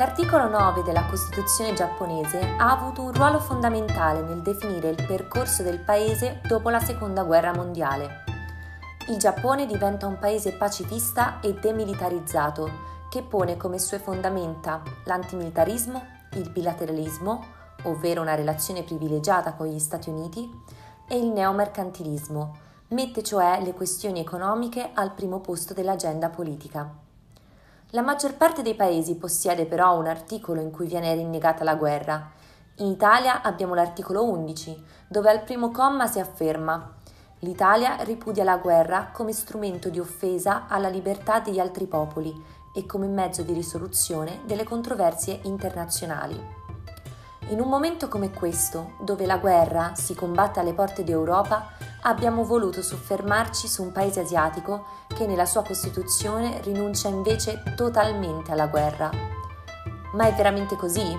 L'articolo 9 della Costituzione giapponese ha avuto un ruolo fondamentale nel definire il percorso del paese dopo la Seconda Guerra Mondiale. Il Giappone diventa un paese pacifista e demilitarizzato che pone come sue fondamenta l'antimilitarismo, il bilateralismo, ovvero una relazione privilegiata con gli Stati Uniti, e il neomercantilismo, mette cioè le questioni economiche al primo posto dell'agenda politica. La maggior parte dei paesi possiede però un articolo in cui viene rinnegata la guerra. In Italia abbiamo l'articolo 11, dove al primo comma si afferma L'Italia ripudia la guerra come strumento di offesa alla libertà degli altri popoli e come mezzo di risoluzione delle controversie internazionali. In un momento come questo, dove la guerra si combatte alle porte d'Europa, abbiamo voluto soffermarci su un paese asiatico che nella sua Costituzione rinuncia invece totalmente alla guerra. Ma è veramente così?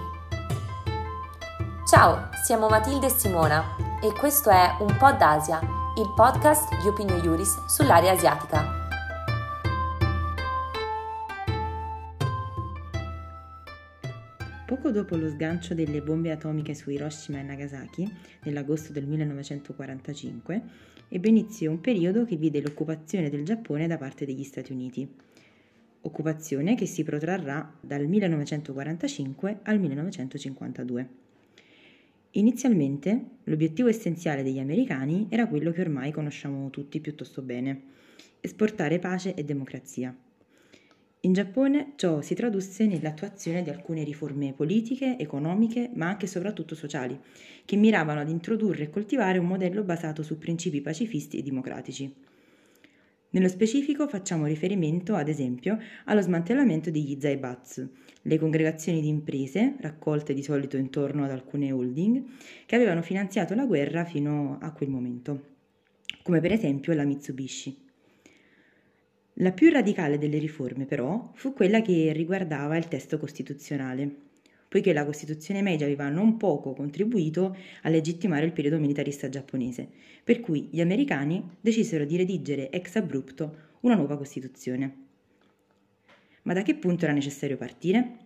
Ciao, siamo Matilde e Simona e questo è Un po' d'Asia, il podcast di Opinio Iuris sull'area asiatica. Dopo lo sgancio delle bombe atomiche su Hiroshima e Nagasaki, nell'agosto del 1945, ebbe inizio un periodo che vide l'occupazione del Giappone da parte degli Stati Uniti. Occupazione che si protrarrà dal 1945 al 1952. Inizialmente l'obiettivo essenziale degli americani era quello che ormai conosciamo tutti piuttosto bene, esportare pace e democrazia. In Giappone ciò si tradusse nell'attuazione di alcune riforme politiche, economiche, ma anche e soprattutto sociali, che miravano ad introdurre e coltivare un modello basato su principi pacifisti e democratici. Nello specifico facciamo riferimento, ad esempio, allo smantellamento degli zaibatsu, le congregazioni di imprese, raccolte di solito intorno ad alcune holding, che avevano finanziato la guerra fino a quel momento, come per esempio la Mitsubishi. La più radicale delle riforme, però, fu quella che riguardava il testo costituzionale, poiché la Costituzione Meiji aveva non poco contribuito a legittimare il periodo militarista giapponese, per cui gli americani decisero di redigere ex abrupto una nuova Costituzione. Ma da che punto era necessario partire?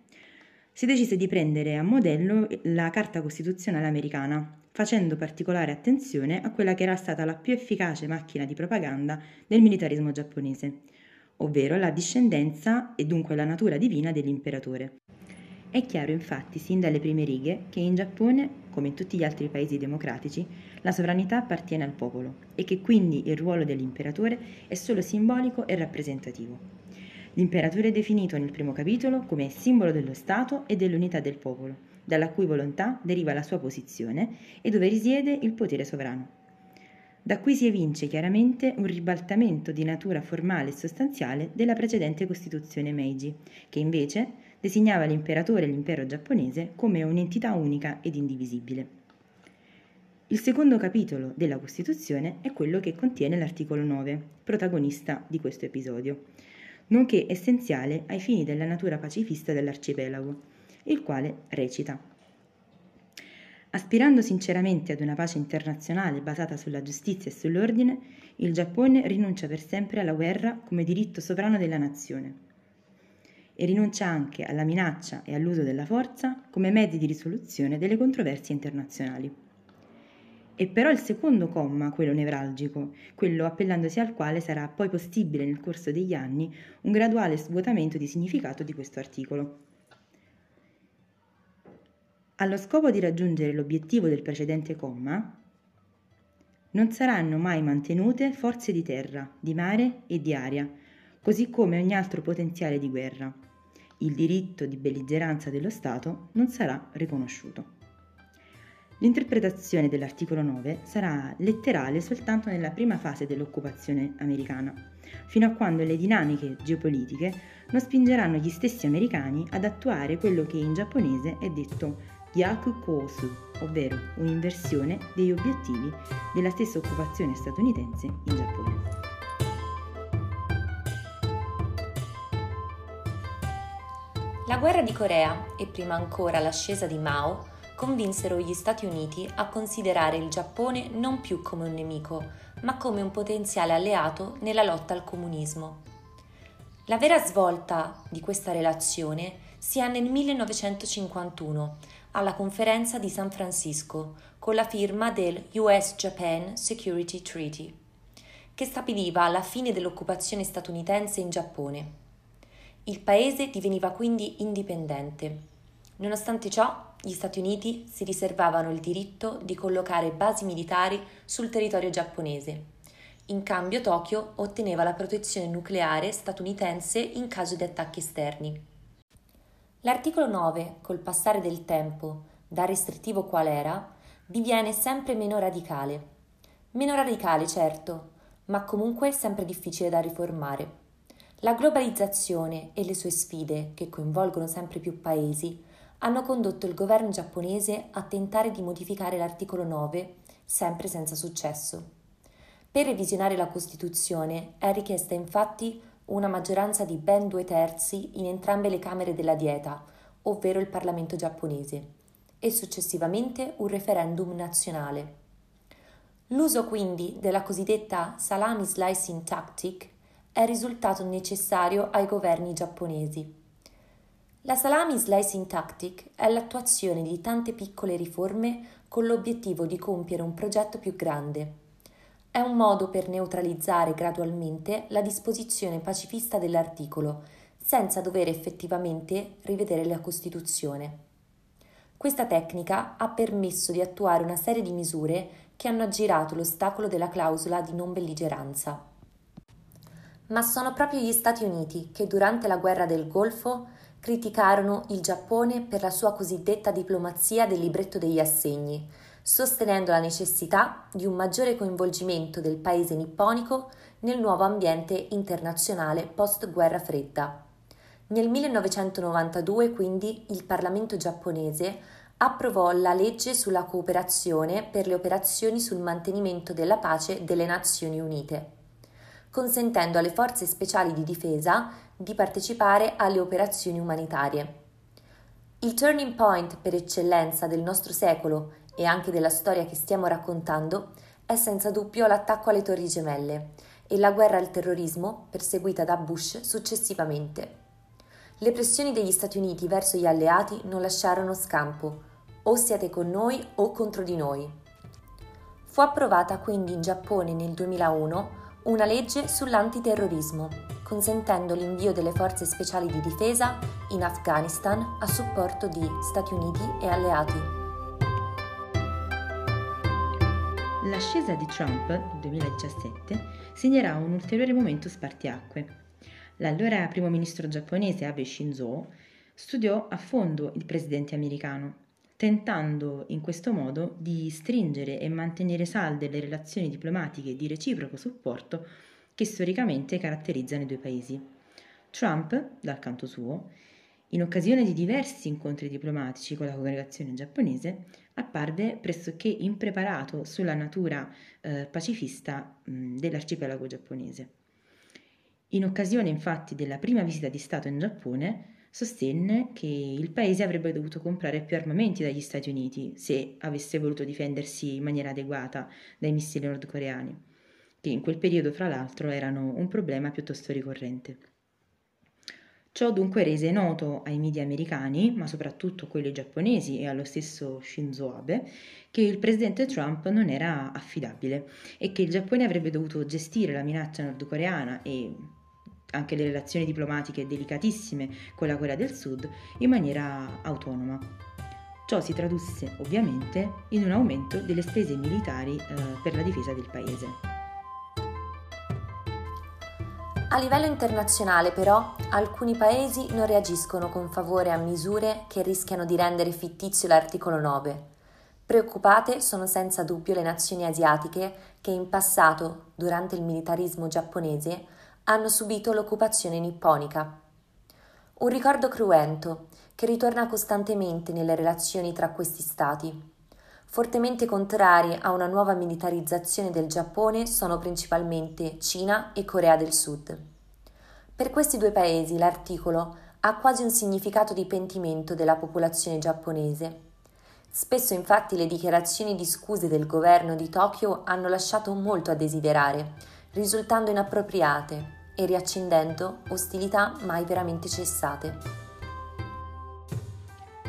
Si decise di prendere a modello la Carta Costituzionale americana, facendo particolare attenzione a quella che era stata la più efficace macchina di propaganda del militarismo giapponese, ovvero la discendenza e dunque la natura divina dell'imperatore. È chiaro infatti sin dalle prime righe che in Giappone, come in tutti gli altri paesi democratici, la sovranità appartiene al popolo e che quindi il ruolo dell'imperatore è solo simbolico e rappresentativo. L'imperatore è definito nel primo capitolo come simbolo dello Stato e dell'unità del popolo, dalla cui volontà deriva la sua posizione e dove risiede il potere sovrano. Da qui si evince chiaramente un ribaltamento di natura formale e sostanziale della precedente Costituzione Meiji, che invece designava l'imperatore e l'impero giapponese come un'entità unica ed indivisibile. Il secondo capitolo della Costituzione è quello che contiene l'articolo 9, protagonista di questo episodio, nonché essenziale ai fini della natura pacifista dell'arcipelago, il quale recita Aspirando sinceramente ad una pace internazionale basata sulla giustizia e sull'ordine, il Giappone rinuncia per sempre alla guerra come diritto sovrano della nazione e rinuncia anche alla minaccia e all'uso della forza come mezzi di risoluzione delle controversie internazionali. E però il secondo comma, quello nevralgico, quello appellandosi al quale sarà poi possibile nel corso degli anni un graduale svuotamento di significato di questo articolo. Allo scopo di raggiungere l'obiettivo del precedente comma, non saranno mai mantenute forze di terra, di mare e di aria, così come ogni altro potenziale di guerra. Il diritto di belligeranza dello Stato non sarà riconosciuto. L'interpretazione dell'articolo 9 sarà letterale soltanto nella prima fase dell'occupazione americana, fino a quando le dinamiche geopolitiche non spingeranno gli stessi americani ad attuare quello che in giapponese è detto Yaku Kosu, ovvero un'inversione degli obiettivi della stessa occupazione statunitense in Giappone. La guerra di Corea e prima ancora l'ascesa di Mao convinsero gli Stati Uniti a considerare il Giappone non più come un nemico, ma come un potenziale alleato nella lotta al comunismo. La vera svolta di questa relazione sia nel 1951 alla conferenza di San Francisco con la firma del US-Japan Security Treaty, che stabiliva la fine dell'occupazione statunitense in Giappone. Il paese diveniva quindi indipendente. Nonostante ciò, gli Stati Uniti si riservavano il diritto di collocare basi militari sul territorio giapponese. In cambio Tokyo otteneva la protezione nucleare statunitense in caso di attacchi esterni. L'articolo 9, col passare del tempo, da restrittivo qual era, diviene sempre meno radicale. Meno radicale, certo, ma comunque sempre difficile da riformare. La globalizzazione e le sue sfide, che coinvolgono sempre più paesi, hanno condotto il governo giapponese a tentare di modificare l'articolo 9, sempre senza successo. Per revisionare la Costituzione è richiesta infatti una maggioranza di ben due terzi in entrambe le Camere della Dieta, ovvero il Parlamento giapponese, e successivamente un referendum nazionale. L'uso quindi della cosiddetta salami slicing tactic è risultato necessario ai governi giapponesi. La salami slicing tactic è l'attuazione di tante piccole riforme con l'obiettivo di compiere un progetto più grande è un modo per neutralizzare gradualmente la disposizione pacifista dell'articolo, senza dover effettivamente rivedere la Costituzione. Questa tecnica ha permesso di attuare una serie di misure che hanno aggirato l'ostacolo della clausola di non belligeranza. Ma sono proprio gli Stati Uniti che durante la guerra del Golfo criticarono il Giappone per la sua cosiddetta diplomazia del libretto degli assegni, sostenendo la necessità di un maggiore coinvolgimento del paese nipponico nel nuovo ambiente internazionale post-guerra fredda. Nel 1992 quindi il Parlamento giapponese approvò la legge sulla cooperazione per le operazioni sul mantenimento della pace delle Nazioni Unite, consentendo alle forze speciali di difesa di partecipare alle operazioni umanitarie. Il turning point per eccellenza del nostro secolo e anche della storia che stiamo raccontando è senza dubbio l'attacco alle Torri Gemelle e la guerra al terrorismo perseguita da Bush successivamente. Le pressioni degli Stati Uniti verso gli alleati non lasciarono scampo, o siete con noi o contro di noi. Fu approvata quindi in Giappone nel 2001 una legge sull'antiterrorismo, consentendo l'invio delle forze speciali di difesa in Afghanistan a supporto di Stati Uniti e alleati. L'ascesa di Trump nel 2017 segnerà un ulteriore momento spartiacque. L'allora primo ministro giapponese Abe Shinzo studiò a fondo il presidente americano, tentando in questo modo di stringere e mantenere salde le relazioni diplomatiche di reciproco supporto che storicamente caratterizzano i due paesi. Trump, dal canto suo, in occasione di diversi incontri diplomatici con la congregazione giapponese, apparve pressoché impreparato sulla natura eh, pacifista mh, dell'arcipelago giapponese. In occasione infatti della prima visita di Stato in Giappone, sostenne che il paese avrebbe dovuto comprare più armamenti dagli Stati Uniti se avesse voluto difendersi in maniera adeguata dai missili nordcoreani, che in quel periodo fra l'altro erano un problema piuttosto ricorrente. Ciò dunque rese noto ai media americani, ma soprattutto a quelli giapponesi e allo stesso Shinzo Abe, che il presidente Trump non era affidabile e che il Giappone avrebbe dovuto gestire la minaccia nordcoreana e anche le relazioni diplomatiche delicatissime con la Corea del Sud in maniera autonoma. Ciò si tradusse ovviamente in un aumento delle spese militari eh, per la difesa del paese. A livello internazionale però alcuni paesi non reagiscono con favore a misure che rischiano di rendere fittizio l'articolo 9. Preoccupate sono senza dubbio le nazioni asiatiche che in passato, durante il militarismo giapponese, hanno subito l'occupazione nipponica. Un ricordo cruento che ritorna costantemente nelle relazioni tra questi stati. Fortemente contrari a una nuova militarizzazione del Giappone sono principalmente Cina e Corea del Sud. Per questi due paesi l'articolo ha quasi un significato di pentimento della popolazione giapponese. Spesso infatti le dichiarazioni di scuse del governo di Tokyo hanno lasciato molto a desiderare, risultando inappropriate e riaccendendo ostilità mai veramente cessate.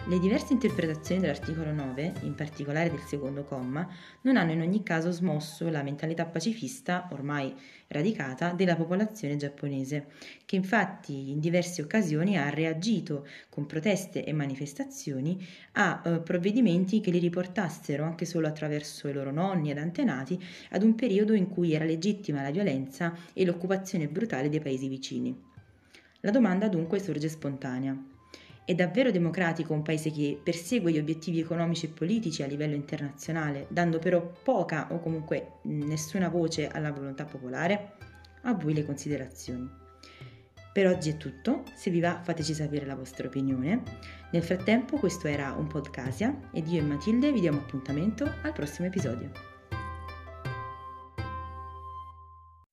Le diverse interpretazioni dell'articolo 9, in particolare del secondo comma, non hanno in ogni caso smosso la mentalità pacifista, ormai radicata, della popolazione giapponese, che infatti in diverse occasioni ha reagito con proteste e manifestazioni a eh, provvedimenti che li riportassero, anche solo attraverso i loro nonni ed antenati, ad un periodo in cui era legittima la violenza e l'occupazione brutale dei paesi vicini. La domanda dunque sorge spontanea. È davvero democratico un paese che persegue gli obiettivi economici e politici a livello internazionale, dando però poca o comunque nessuna voce alla volontà popolare? A voi le considerazioni. Per oggi è tutto, se vi va fateci sapere la vostra opinione. Nel frattempo questo era un podcasia ed io e Matilde vi diamo appuntamento al prossimo episodio.